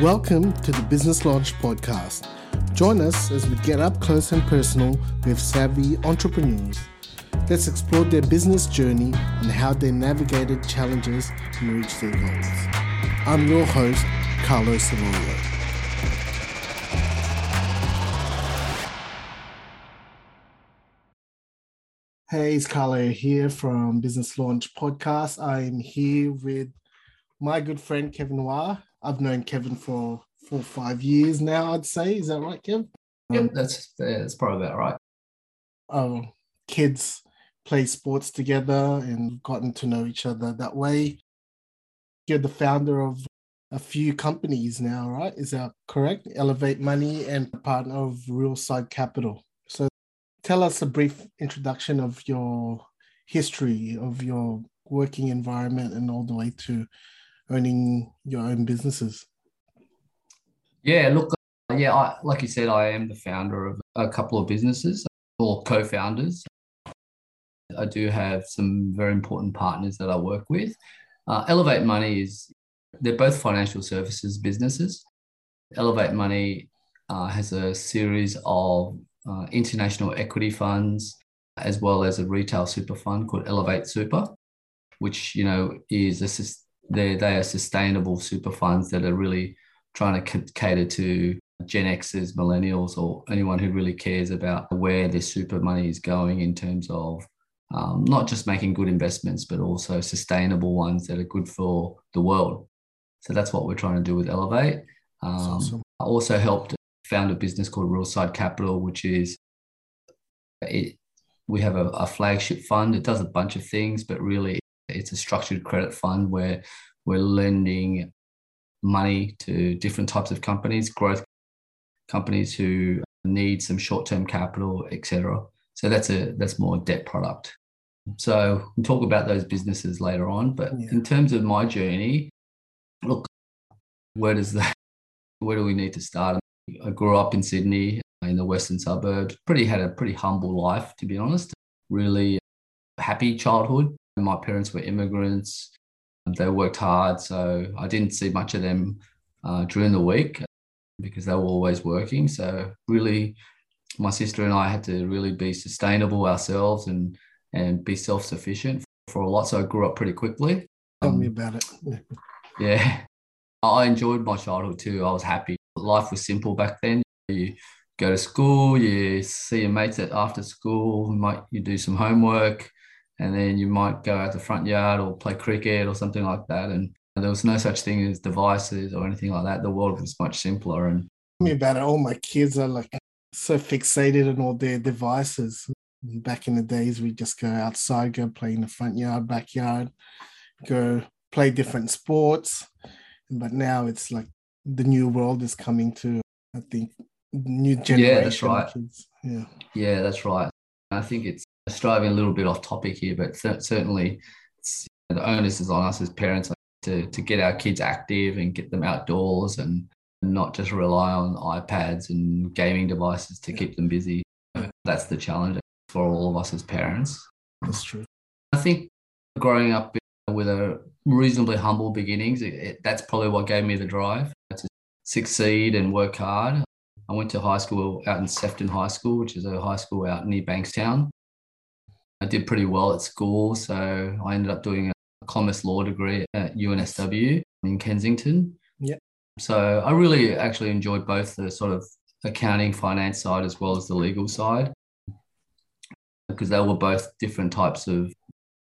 Welcome to the Business Launch Podcast. Join us as we get up close and personal with savvy entrepreneurs. Let's explore their business journey and how they navigated challenges and reached their goals. I'm your host, Carlos Solorio. Hey, it's Carlo here from Business Launch Podcast. I'm here with my good friend Kevin Hua. I've known Kevin for four or five years now, I'd say. Is that right, Kev? Yeah, um, that's that's probably about right. Oh, kids play sports together and gotten to know each other that way. You're the founder of a few companies now, right? Is that correct? Elevate Money and partner of Real Side Capital. So tell us a brief introduction of your history of your working environment and all the way to owning your own businesses? Yeah, look, uh, yeah, I, like you said, I am the founder of a couple of businesses or co-founders. I do have some very important partners that I work with. Uh, Elevate Money is they're both financial services businesses. Elevate Money uh, has a series of uh, international equity funds as well as a retail super fund called Elevate Super, which you know is a they they are sustainable super funds that are really trying to cater to Gen Xers, millennials, or anyone who really cares about where their super money is going in terms of um, not just making good investments, but also sustainable ones that are good for the world. So that's what we're trying to do with Elevate. Um, awesome. I also helped found a business called Real Side Capital, which is it. We have a, a flagship fund. It does a bunch of things, but really it's a structured credit fund where we're lending money to different types of companies, growth companies who need some short-term capital, etc. So that's a that's more debt product. So we'll talk about those businesses later on. But yeah. in terms of my journey, look, where does that where do we need to start? I grew up in Sydney in the western suburbs. Pretty had a pretty humble life, to be honest. Really happy childhood. My parents were immigrants. They worked hard, so I didn't see much of them uh, during the week because they were always working. So really, my sister and I had to really be sustainable ourselves and and be self sufficient for a lot. So I grew up pretty quickly. Tell um, me about it. yeah, I enjoyed my childhood too. I was happy. Life was simple back then. You go to school, you see your mates at after school, you might you do some homework, and then you might go out the front yard or play cricket or something like that. And there was no such thing as devices or anything like that. The world was much simpler. And Tell me about it. All my kids are like so fixated on all their devices. Back in the days, we just go outside, go play in the front yard, backyard, go play different sports. But now it's like the new world is coming to, I think, new generation. Yeah, that's right. Kids. Yeah. Yeah, that's right. I think it's striving a little bit off topic here, but certainly the onus is on us as parents to, to get our kids active and get them outdoors and not just rely on iPads and gaming devices to keep them busy. That's the challenge for all of us as parents. That's true. I think growing up with a reasonably humble beginnings, it, it, that's probably what gave me the drive to succeed and work hard. I went to high school out in Sefton High School, which is a high school out near Bankstown. I did pretty well at school, so I ended up doing a commerce law degree at UNSW in Kensington. Yeah. So I really actually enjoyed both the sort of accounting, finance side as well as the legal side because they were both different types of,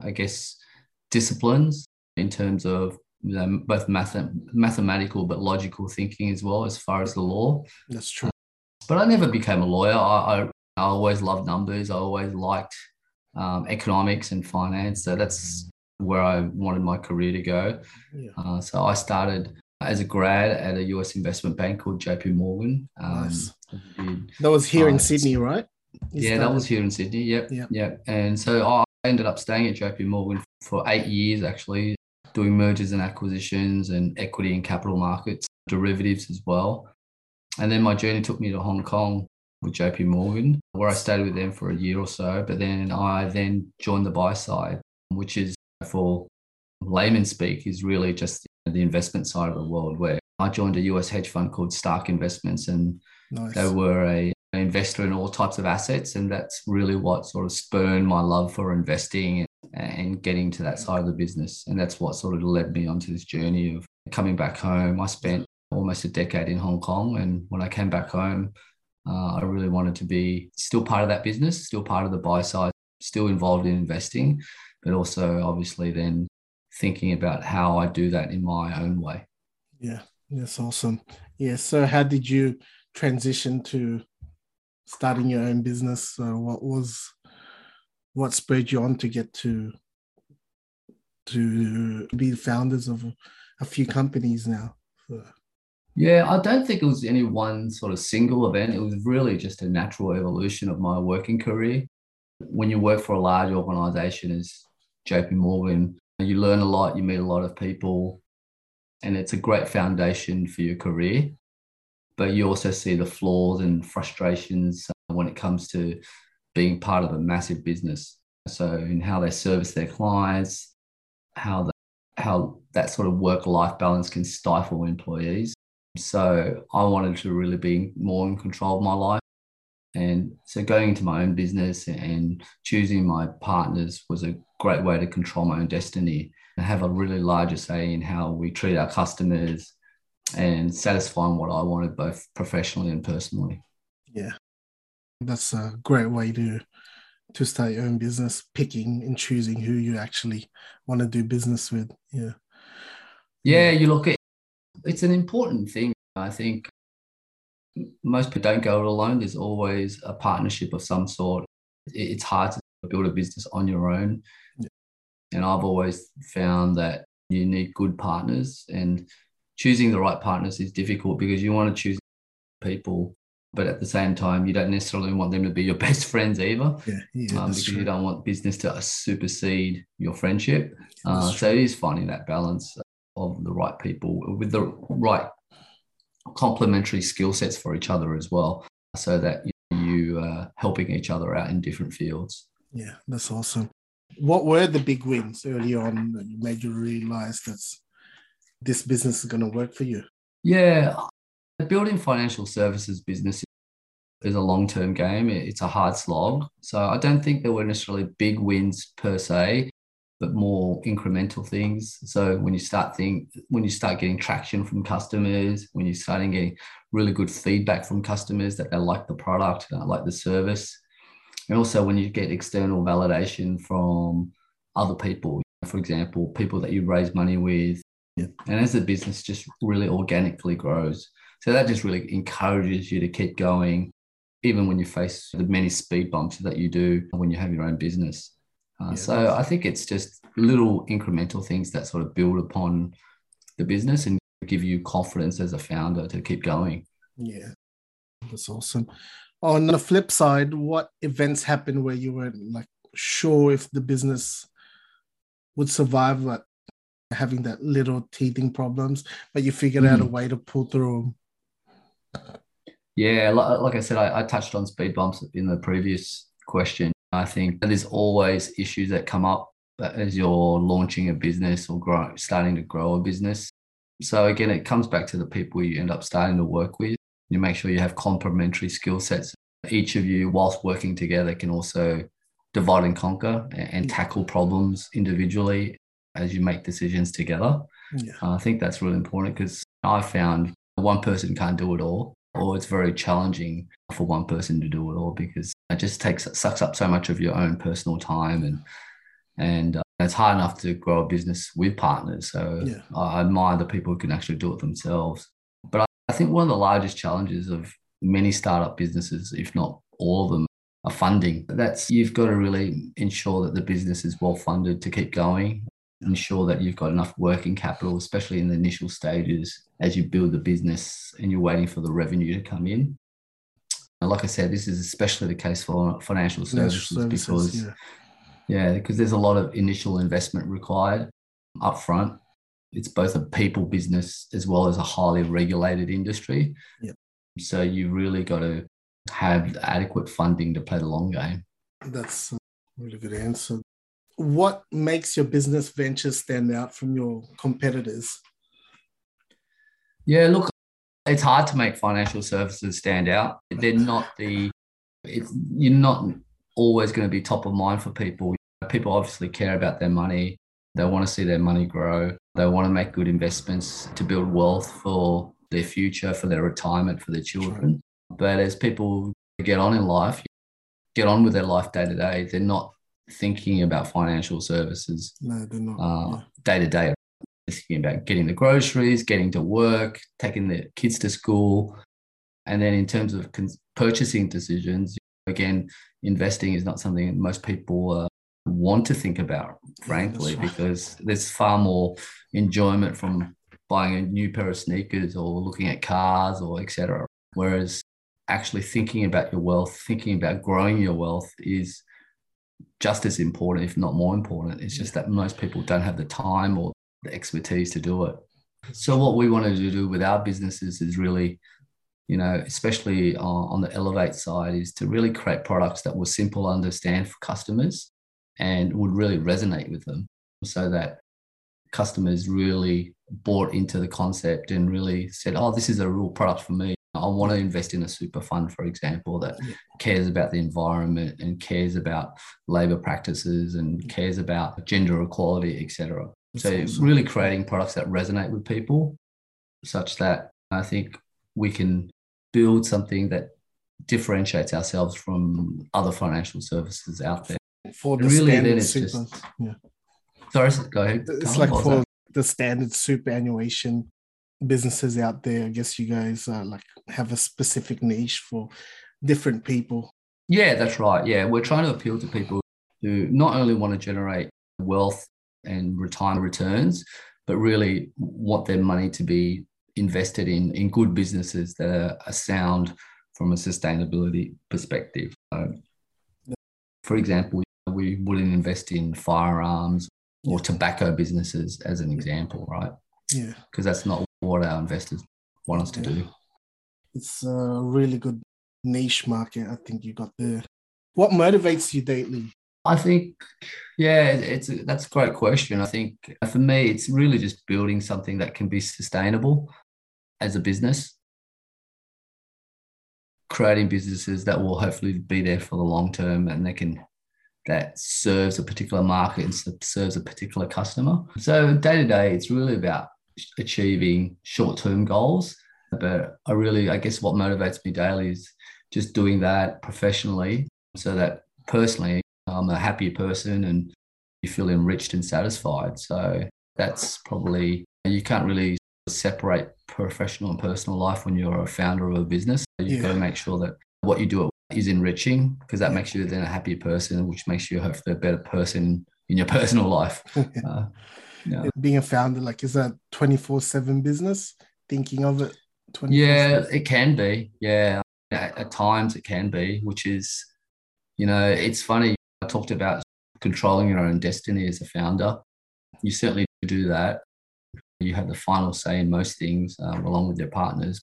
I guess, disciplines in terms of you know, both math- mathematical but logical thinking as well as far as the law. That's true. But I never became a lawyer. I, I, I always loved numbers. I always liked um, economics and finance. So that's where I wanted my career to go. Yeah. Uh, so I started as a grad at a US investment bank called JP Morgan. Um, nice. that was here uh, in Sydney, right? You yeah, started. that was here in Sydney. Yep. Yep. yep. And so I ended up staying at JP Morgan for eight years, actually, doing mergers and acquisitions and equity and capital markets, derivatives as well. And then my journey took me to Hong Kong with JP Morgan, where I stayed with them for a year or so. But then I then joined the buy side, which is for layman speak, is really just the investment side of the world where I joined a US hedge fund called Stark Investments, and Nice. they were a an investor in all types of assets, and that's really what sort of spurred my love for investing and getting to that side of the business. And that's what sort of led me onto this journey of coming back home. I spent almost a decade in Hong Kong, and when I came back home, uh, I really wanted to be still part of that business, still part of the buy side, still involved in investing, but also obviously then thinking about how I do that in my own way. Yeah, that's awesome. Yeah. So, how did you transition to starting your own business? Uh, what was what spurred you on to get to to be the founders of a, a few companies now? So, Yeah, I don't think it was any one sort of single event. It was really just a natural evolution of my working career. When you work for a large organization as JP Morgan, you learn a lot, you meet a lot of people, and it's a great foundation for your career. But you also see the flaws and frustrations when it comes to being part of a massive business. So, in how they service their clients, how the, how that sort of work life balance can stifle employees. So, I wanted to really be more in control of my life. And so, going into my own business and choosing my partners was a great way to control my own destiny and have a really larger say in how we treat our customers and satisfying what I wanted both professionally and personally. yeah, that's a great way to to start your own business, picking and choosing who you actually want to do business with. Yeah. Yeah, you look at it's an important thing. I think most people don't go it alone. There's always a partnership of some sort. It's hard to build a business on your own. Yeah. And I've always found that you need good partners and choosing the right partners is difficult because you want to choose people, but at the same time, you don't necessarily want them to be your best friends either. Yeah. Yeah. um, because true. you don't want business to supersede your friendship. Uh, so it is finding that balance of the right people with the right complementary skill sets for each other as well, so that you, you uh, helping each other out in different fields. Yeah, that's awesome. What were the big wins early on that you made you realize that this business is going to work for you? Yeah, building financial services business is a long-term game. It's a hard slog. So I don't think there were necessarily big wins per se, but more incremental things. So when you start think when you start getting traction from customers, when you're starting getting really good feedback from customers that they like the product, they like the service, and also when you get external validation from other people, for example, people that you raise money with, Yeah. and as the business just really organically grows. So that just really encourages you to keep going, even when you face the many speed bumps that you do when you have your own business. Uh, Yeah, so I think it's just little incremental things that sort of build upon the business and give you confidence as a founder to keep going. Yeah, that's awesome. On the flip side, what events happened where you weren't like sure if the business would survive like having that little teething problems, but you figured out a way to pull through them? Yeah, like, like I said, I, I touched on speed bumps in the previous question. I think there's always issues that come up as you're launching a business or grow, starting to grow a business. So again, it comes back to the people you end up starting to work with. You make sure you have complementary skill sets. Each of you, whilst working together, can also divide and conquer and, and tackle problems individually as you make decisions together. Yeah, Uh, I think that's really important because I found one person can't do it all, or it's very challenging for one person to do it all because it just takes sucks up so much of your own personal time and and uh, it's hard enough to grow a business with partners. So Yeah. I admire the people who can actually do it themselves. But I, I think one of the largest challenges of many startup businesses, if not all of them, are funding. That's you've got to really ensure that the business is well funded to keep going ensure that you've got enough working capital, especially in the initial stages as you build the business and you're waiting for the revenue to come in. And like I said, this is especially the case for financial services, services, because yeah. yeah, because there's a lot of initial investment required upfront. It's both a people business as well as a highly regulated industry. Yep. So you really got to have adequate funding to play the long game. That's a really good answer. What makes your business venture stand out from your competitors? Yeah, look, it's hard to make financial services stand out. They're not the, it's, you're not always going to be top of mind for people. People obviously care about their money. They want to see their money grow. They want to make good investments to build wealth for their future, for their retirement, for their children. But as people get on in life, get on with their life day to day, they're not thinking about financial services No, they're not. uh, day to day. Thinking about getting the groceries, getting to work, taking the kids to school. And then in terms of con- purchasing decisions, again, investing is not something most people uh, want to think about, frankly, right. because there's far more enjoyment from buying a new pair of sneakers or looking at cars or etc. Whereas actually thinking about your wealth, thinking about growing your wealth is just as important, if not more important. It's just that most people don't have the time or the expertise to do it. So what we wanted to do with our businesses is really, you know, especially on, on the Elevate side, is to really create products that were simple to understand for customers and would really resonate with them so that customers really bought into the concept and really said, oh, this is a real product for me. I want to invest in a super fund, for example, that cares about the environment and cares about labor practices and cares about gender equality, etc. That's So awesome. really creating products that resonate with people such that I think we can build something that differentiates ourselves from other financial services out there. for the really, then standard it's super. just- yeah. Sorry, go ahead. It's Carl, like for that? the standard superannuation businesses out there. I guess you guys uh, like have a specific niche for different people. Yeah, that's right. Yeah, we're trying to appeal to people who not only want to generate wealth and retirement returns, but really want their money to be invested in in good businesses that are, are sound from a sustainability perspective. So, for example, we wouldn't invest in firearms or tobacco businesses as an example, right? Yeah, Because that's not what our investors want us to Yeah. do. it's a really good niche market. I think you got there. What motivates you daily? I think, yeah, it's a, that's a great question. I think for me, it's really just building something that can be sustainable as a business, creating businesses that will hopefully be there for the long term and they can that serves a particular market and serves a particular customer. So day to day, it's really about achieving short term goals. But I really, I guess, what motivates me daily is just doing that professionally, so that personally I'm a happier person and you feel enriched and satisfied. So that's probably, you can't really separate professional and personal life when you're a founder of a business. You've got to make sure that what you do is enriching because that makes you then a happier person, which makes you hopefully a better person in your personal life. Uh, yeah. Being a founder, like, is that 24 7 business? Thinking of it 24 Yeah, it can be. Yeah. At, at times it can be, which is, you know, it's funny. I talked about controlling your own destiny as a founder. You certainly do that. You have the final say in most things um, along with your partners.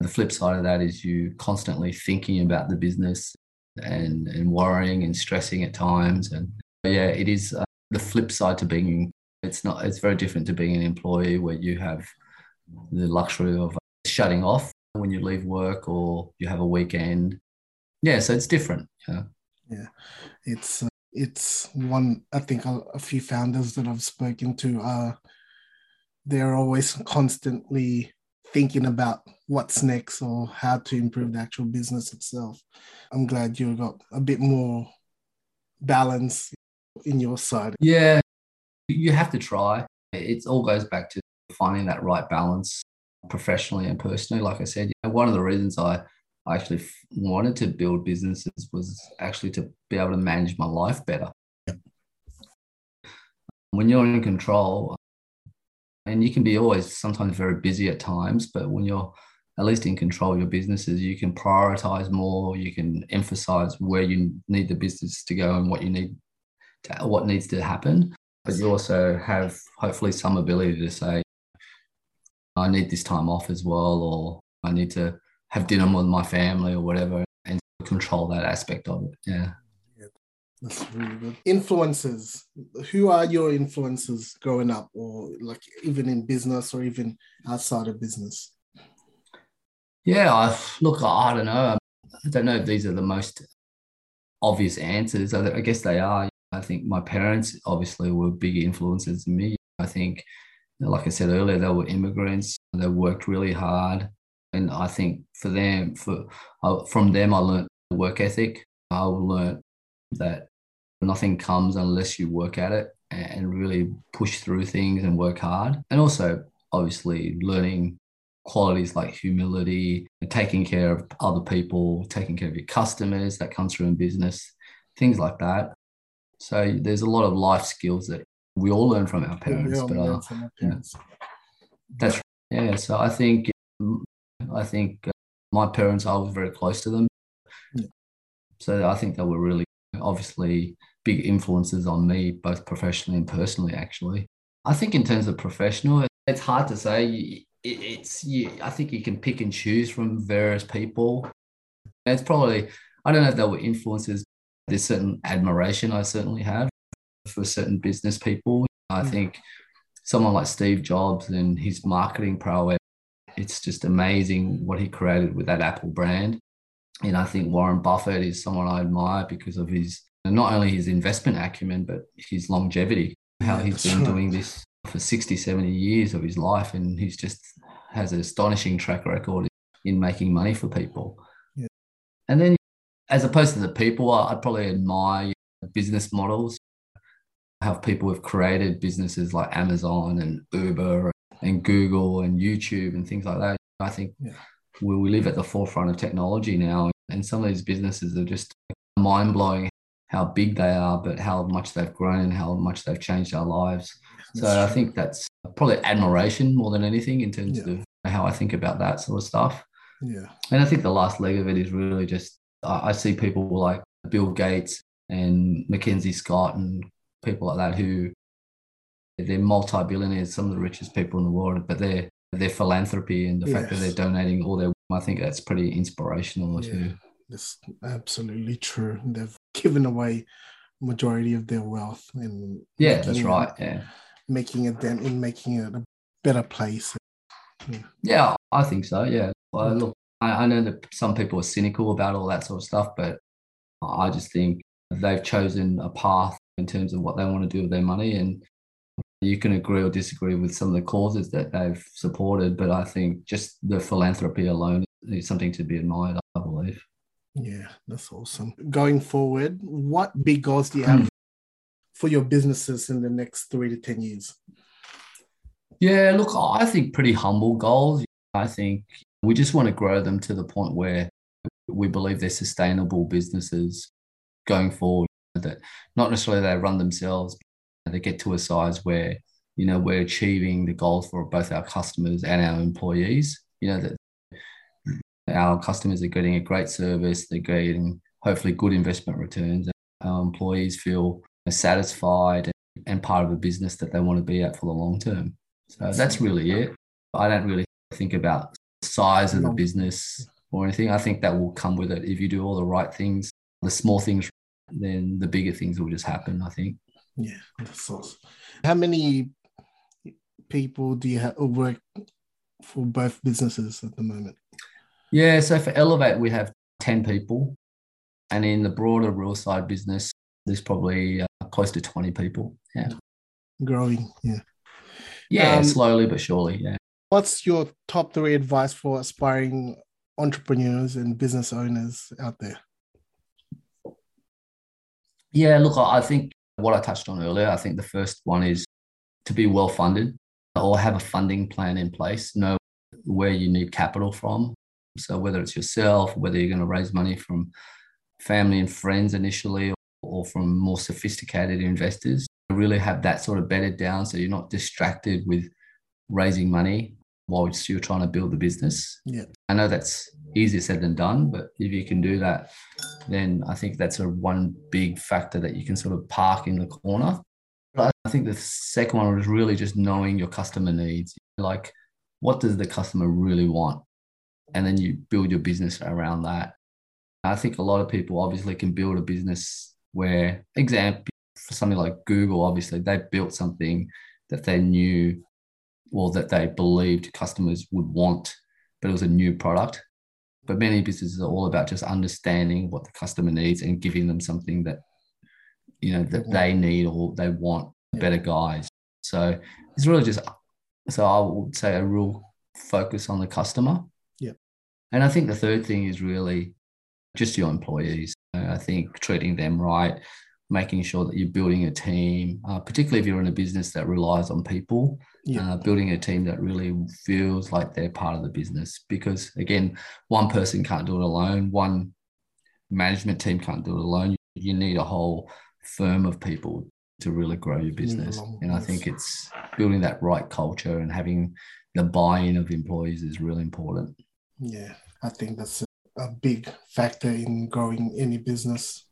The flip side of that is you constantly thinking about the business and, and worrying and stressing at times. And yeah, it is uh, the flip side to being, it's not, it's very different to being an employee where you have the luxury of shutting off when you leave work or you have a weekend. Yeah, so it's different. Yeah. It's uh, it's one i think a, a few founders that i've spoken to are they're always constantly thinking about what's next or how to improve the actual business itself i'm glad you got a bit more balance in your side Yeah, you have to try. It all goes back to finding that right balance professionally and personally. Like I said, you know, one of the reasons I I actually wanted to build businesses was actually to be able to manage my life better. When you're in control, and you can be always sometimes very busy at times, but when you're at least in control of your businesses, you can prioritize more. You can emphasize where you need the business to go and what you need to, what needs to happen. But you also have hopefully some ability to say, I need this time off as well, or I need to have dinner with my family or whatever, and control that aspect of it. Yeah. That's really good. Influences. Who are your influences growing up, or like even in business or even outside of business? Yeah, I, look, I don't know. Um, I don't know if these are the most obvious answers. I, I guess they are. I think my parents obviously were big influences in me. I think, like I said earlier, they were immigrants. They worked really hard, and I think for them, for uh, from them, I learned the work ethic. I learned that nothing comes unless you work at it and really push through things and work hard. And also, obviously, learning qualities like humility, taking care of other people, taking care of your customers that comes through in business, things like that. So there's a lot of life skills that we all learn from our parents. but uh, our parents. that's yeah. So I think I think uh, my parents, I was very close to them. Yeah. So I think they were really obviously big influences on me, both professionally and personally. Actually, I think in terms of professional, it's hard to say. It's you, I think you can pick and choose from various people. It's probably I don't know if they were influences. There's certain admiration I certainly have for certain business people. I think someone like Steve Jobs and his marketing prowess, it's just amazing what he created with that Apple brand. And I think Warren Buffett is someone I admire because of his not only his investment acumen, but his longevity, how he's been doing this for 60, 70 years of his life. And he's just has an astonishing track record in making money for people. Yeah. And then, as opposed to the people, I'd probably admire business models. Have people who've created businesses like Amazon and Uber and Google and YouTube and things like that. I think yeah we, we live at the forefront of technology now, and some of these businesses are just mind blowing how big they are, but how much they've grown and how much they've changed our lives. That's so true. I think that's probably admiration more than anything in terms yeah. of how I think about that sort of stuff. Yeah. And I think the last leg of it is really just I, I see people like Bill Gates and Mackenzie Scott and people like that who they're multi-billionaires, some of the richest people in the world, but they're their philanthropy and the yes. fact that they're donating all their I think that's pretty inspirational yeah, too. That's absolutely true. They've given away majority of their wealth and yeah, that's right. Yeah, making it them in making it a better place. Yeah, yeah I think so. Yeah, well, hmm. look, I, I know that some people are cynical about all that sort of stuff, but I just think they've chosen a path in terms of what they want to do with their money and you can agree or disagree with some of the causes that they've supported, but I think just the philanthropy alone is something to be admired, I believe. Yeah, that's awesome. Going forward, what big goals do you have for your businesses in the next three to 10 years? Yeah, look, I think pretty humble goals. I think we just want to grow them to the point where we believe they're sustainable businesses going forward, that not necessarily they run themselves, they get to a size where you know we're achieving the goals for both our customers and our employees. You know that our customers are getting a great service they're getting hopefully good investment returns And our employees feel satisfied and part of a business that they want to be at for the long term. So that's really it. I don't really think about size of the business or anything. I think that will come with it. If you do all the right things the small things then the bigger things will just happen i think yeah, that's awesome. How many people do you have work for both businesses at the moment? Yeah, so for Elevate, we have 10 people. And in the broader real side business, there's probably uh, close to 20 people. Yeah. Growing. Yeah. Yeah, um, slowly but surely. Yeah. What's your top three advice for aspiring entrepreneurs and business owners out there? Yeah, look, I think what I touched on earlier, I think the first one is to be well funded or have a funding plan in place, know where you need capital from. So whether it's yourself, whether you're going to raise money from family and friends initially or from more sophisticated investors, really have that sort of bedded down so you're not distracted with raising money while you're trying to build the business. Yeah. I know that's easier said than done, but if you can do that, then I think that's a one big factor that you can sort of park in the corner. But I think the second one is really just knowing your customer needs. Like, what does the customer really want? And then you build your business around that. I think a lot of people obviously can build a business where example for something like Google, obviously they built something that they knew or that they believed customers would want, but it was a new product. But many businesses are all about just understanding what the customer needs and giving them something that you know that they need or they want better guys. So it's really just so I would say a real focus on the customer. Yeah. And I think the third thing is really just your employees. I think treating them right, making sure that you're building a team, uh, particularly if you're in a business that relies on people, Yeah. uh, building a team that really feels like they're part of the business. Because again, one person can't do it alone, one management team can't do it alone. You need a whole firm of people to really grow your business. And I think it's building that right culture and having the buy-in of employees is really important. Yeah, I think that's a big factor in growing any business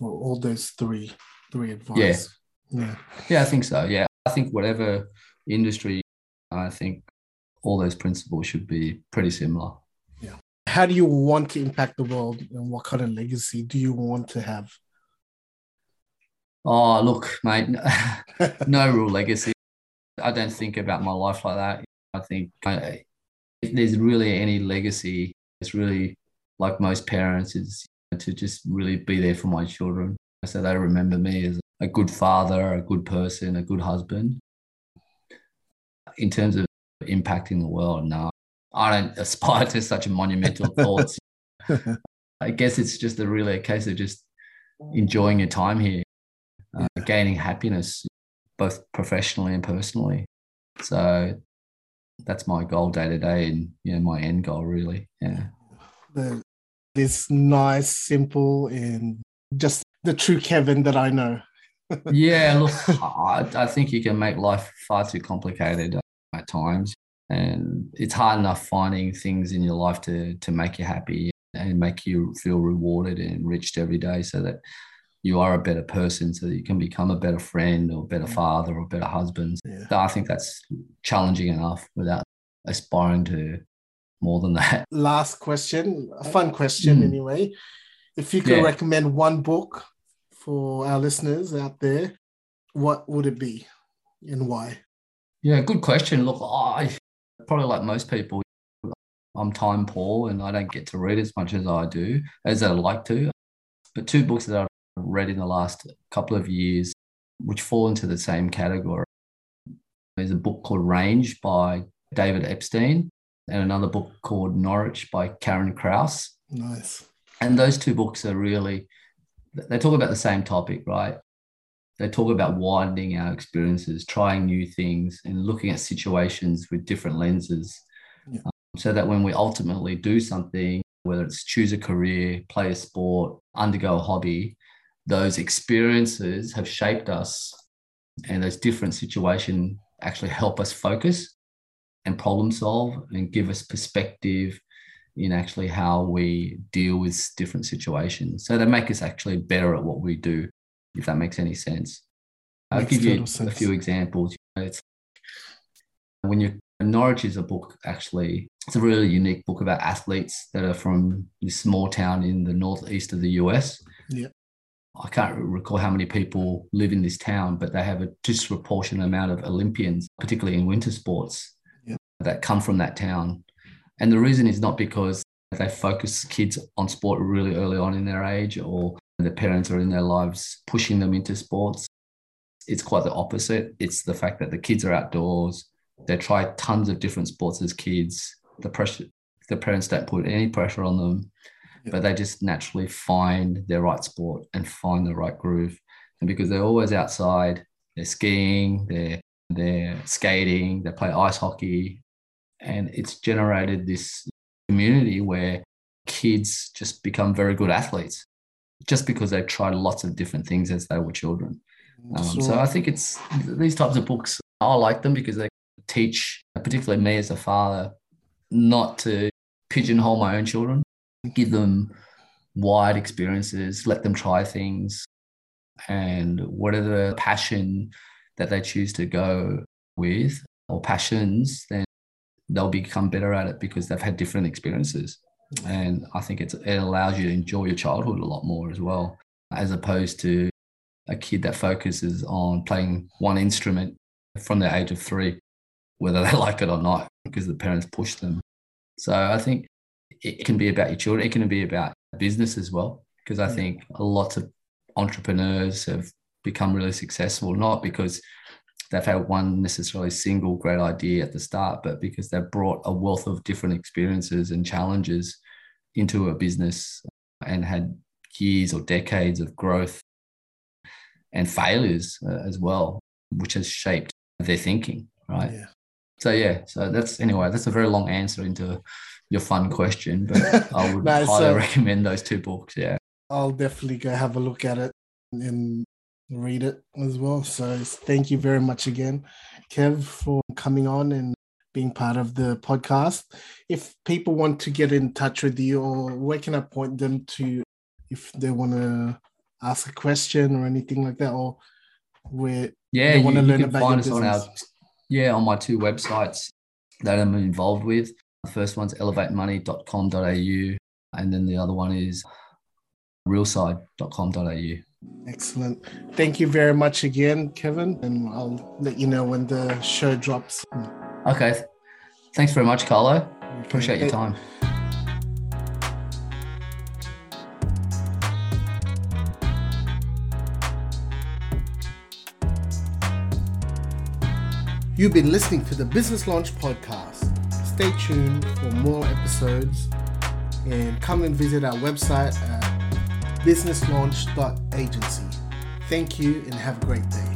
for all those three three advice. Yeah. Yeah, Yeah, I think so. Yeah, I think whatever industry, I think all those principles should be pretty similar. Yeah. How do you want to impact the world and what kind of legacy do you want to have? Oh, look, mate, no real legacy. I don't think about my life like that. I think I, if there's really any legacy, it's really like most parents is to just really be there for my children. So they remember me as a good father, a good person, a good husband. In terms of impacting the world, no, I don't aspire to such a monumental thoughts. I guess it's just a really a case of just enjoying your time here, uh, gaining happiness, both professionally and personally. So that's my goal day to day, and you know my end goal really. Yeah, the, this nice, simple, and just the true Kevin that I know. yeah. Look, I, I think you can make life far too complicated uh, at times, and it's hard enough finding things in your life to to make you happy and make you feel rewarded and enriched every day, so that you are a better person, so that you can become a better friend or better mm. father or better husband. Yeah. So I think that's challenging enough without aspiring to more than that. Last question, a fun question Mm. anyway. If you could Yeah. recommend one book for our listeners out there, what would it be and why? Yeah, good question. Look, I probably like most people, I'm time poor and I don't get to read as much as I do, as I'd like to. But two books that I've read in the last couple of years, which fall into the same category, there's a book called Range by David Epstein and another book called Norwich by Karen Crouse. Nice. And those two books are really, they talk about the same topic, right? They talk about widening our experiences, trying new things, and looking at situations with different lenses. Yeah. Um, so that when we ultimately do something, whether it's choose a career, play a sport, undergo a hobby, those experiences have shaped us. And those different situations actually help us focus and problem solve and give us perspective in actually how we deal with different situations. So they make us actually better at what we do, if that makes any sense. I'll Makes give you a sense. few examples. You know, It's when you Norwich is a book actually. It's a really unique book about athletes that are from this small town in the northeast of the US. Yeah. I can't recall how many people live in this town, but they have a disproportionate amount of Olympians, particularly in winter sports. That come from that town. And the reason is not because they focus kids on sport really early on in their age or the parents are in their lives pushing them into sports. It's quite the opposite. It's the fact that the kids are outdoors. They try tons of different sports as kids. The pressure, the parents don't put any pressure on them, Yeah. but they just naturally find their right sport and find the right groove. And because they're always outside, they're skiing, they're they're skating, they play ice hockey, and it's generated this community where kids just become very good athletes just because they've tried lots of different things as they were children. Um, So- so I think it's these types of books. I like them because they teach, particularly me as a father, not to pigeonhole my own children, give them wide experiences, let them try things, and whatever passion that they choose to go with or passions, then they'll become better at it because they've had different experiences. And I think it's, it allows you to enjoy your childhood a lot more as well. as opposed to a kid that focuses on playing one instrument from the age of three, whether they like it or not, because the parents push them. So I think it can be about your children. It can be about business as well, because I think lots of entrepreneurs have become really successful, not because they've had one necessarily single great idea at the start, but because they've brought a wealth of different experiences and challenges into a business and had years or decades of growth and failures uh, as well, which has shaped their thinking, right? Yeah. So yeah, so that's anyway, that's a very long answer into your fun question, but I would highly so recommend those two books. Yeah. I'll definitely go have a look at it and read it as well. So thank you very much again, Kev, for coming on and being part of the podcast. If people want to get in touch with you, or where can I point them to if they want to ask a question or anything like that, or where yeah, they want to learn about your business? On our, yeah, on my two websites that I'm involved with. The first one's elevatemoney.com.au, and then the other one is realside.com.au. Excellent. Thank you very much again, Kevin, and I'll let you know when the show drops. Okay. Thanks very much, Carlo. Okay. Appreciate your time. You've been listening to the Business Launch Podcast. Stay tuned for more episodes and come and visit our website at businesslaunch.agency. Thank you and have a great day.